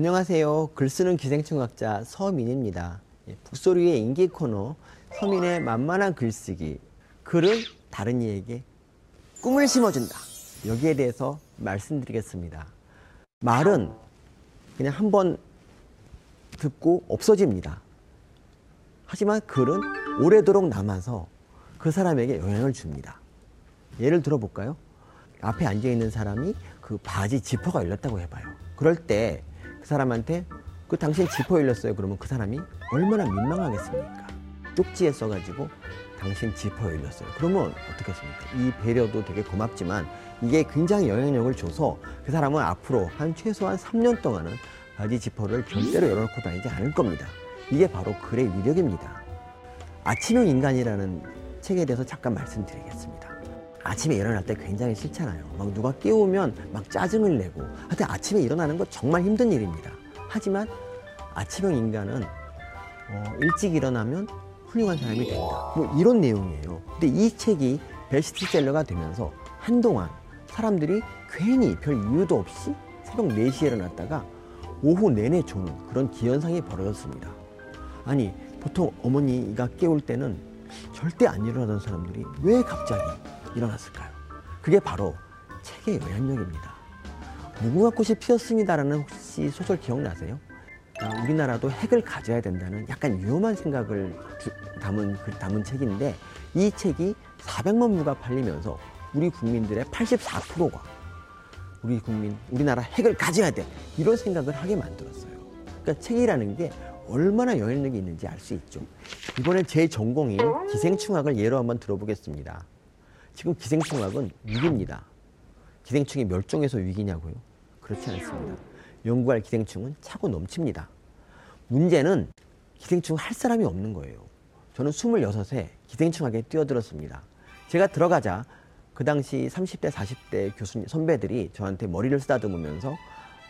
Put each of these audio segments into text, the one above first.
안녕하세요. 글쓰는 기생충학자 서민입니다. 예, 북소리의 인기 코너 서민의 만만한 글쓰기. 글은 다른 이에게 꿈을 심어준다. 여기에 대해서 말씀드리겠습니다. 말은 그냥 한 번 듣고 없어집니다. 하지만 글은 오래도록 남아서 그 사람에게 영향을 줍니다. 예를 들어볼까요? 앞에 앉아 있는 사람이 그 바지 지퍼가 열렸다고 해봐요. 그럴 때 그 사람한테 그 당신 지퍼 열렸어요. 그러면 그 사람이 얼마나 민망하겠습니까? 쪽지에 써가지고 당신 지퍼 열렸어요. 그러면 어떻겠습니까? 이 배려도 되게 고맙지만 이게 굉장히 영향력을 줘서 그 사람은 앞으로 한 최소한 3년 동안은 바지 지퍼를 절대로 열어놓고 다니지 않을 겁니다. 이게 바로 글의 위력입니다. 아침형 인간이라는 책에 대해서 잠깐 말씀드리겠습니다. 아침에 일어날 때 굉장히 싫잖아요. 막 누가 깨우면 막 짜증을 내고. 하여튼 아침에 일어나는 거 정말 힘든 일입니다. 하지만 아침형 인간은 어, 일찍 일어나면 훌륭한 사람이 된다. 뭐 이런 내용이에요. 근데 이 책이 베스트셀러가 되면서 한동안 사람들이 괜히 별 이유도 없이 새벽 4시에 일어났다가 오후 내내 조는 그런 기현상이 벌어졌습니다. 아니, 보통 어머니가 깨울 때는 절대 안 일어나던 사람들이 왜 갑자기 일어났을까요? 그게 바로 책의 영향력입니다. 무궁화 꽃이 피었습니다라는 혹시 소설 기억나세요? 아, 우리나라도 핵을 가져야 된다는 약간 위험한 생각을 주- 담은, 그- 담은 책인데 이 책이 400만 부가 팔리면서 우리 국민들의 84%가 우리 국민, 우리나라 핵을 가져야 돼. 이런 생각을 하게 만들었어요. 그러니까 책이라는 게 얼마나 영향력이 있는지 알 수 있죠. 이번에 제 전공인 기생충학을 예로 한번 들어보겠습니다. 지금 기생충학은 위기입니다. 기생충이 멸종해서 위기냐고요? 그렇지 않습니다. 연구할 기생충은 차고 넘칩니다. 문제는 기생충 할 사람이 없는 거예요. 저는 26에 기생충학에 뛰어들었습니다. 제가 들어가자 그 당시 30대, 40대 교수님, 선배들이 저한테 머리를 쓰다듬으면서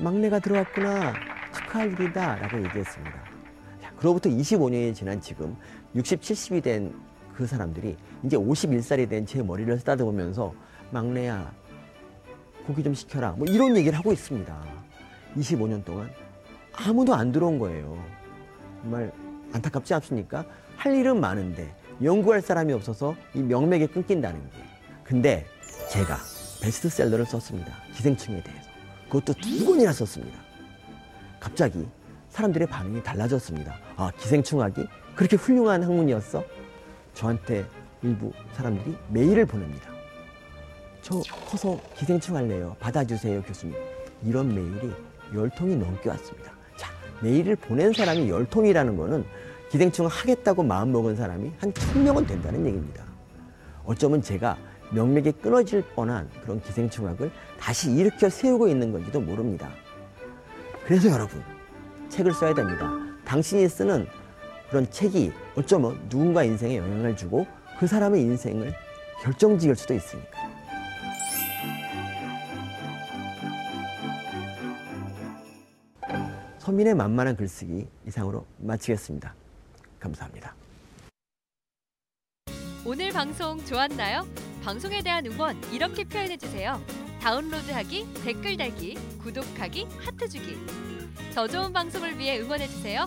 막내가 들어왔구나. 축하할 일이다. 라고 얘기했습니다. 자, 그로부터 25년이 지난 지금 60, 70이 된 그 사람들이 이제 51살이 된 제 머리를 쓰다듬으면서 막내야, 고기 좀 시켜라. 뭐 이런 얘기를 하고 있습니다. 25년 동안 아무도 안 들어온 거예요. 정말 안타깝지 않습니까? 할 일은 많은데 연구할 사람이 없어서 이 명맥이 끊긴다는 게. 근데 제가 베스트셀러를 썼습니다. 기생충에 대해서. 그것도 두 권이나 썼습니다. 갑자기 사람들의 반응이 달라졌습니다. 아, 기생충학이 그렇게 훌륭한 학문이었어? 저한테 일부 사람들이 메일을 보냅니다. 저 커서 기생충 할래요. 받아주세요, 교수님. 이런 메일이 열 통이 넘게 왔습니다. 자, 메일을 보낸 사람이 열 통이라는 거는 기생충 하겠다고 마음먹은 사람이 한 천 명은 된다는 얘기입니다. 어쩌면 제가 명맥이 끊어질 뻔한 그런 기생충학을 다시 일으켜 세우고 있는 건지도 모릅니다. 그래서 여러분, 책을 써야 됩니다. 당신이 쓰는 그런 책이 어쩌면 누군가 인생에 영향을 주고 그 사람의 인생을 결정지을 수도 있으니까. 서민의 만만한 글쓰기 이상으로 마치겠습니다. 감사합니다. 오늘 방송 좋았나요? 방송에 대한 응원 이렇게 표현해 주세요. 다운로드하기, 댓글 달기, 구독하기, 하트 주기. 더 좋은 방송을 위해 응원해 주세요.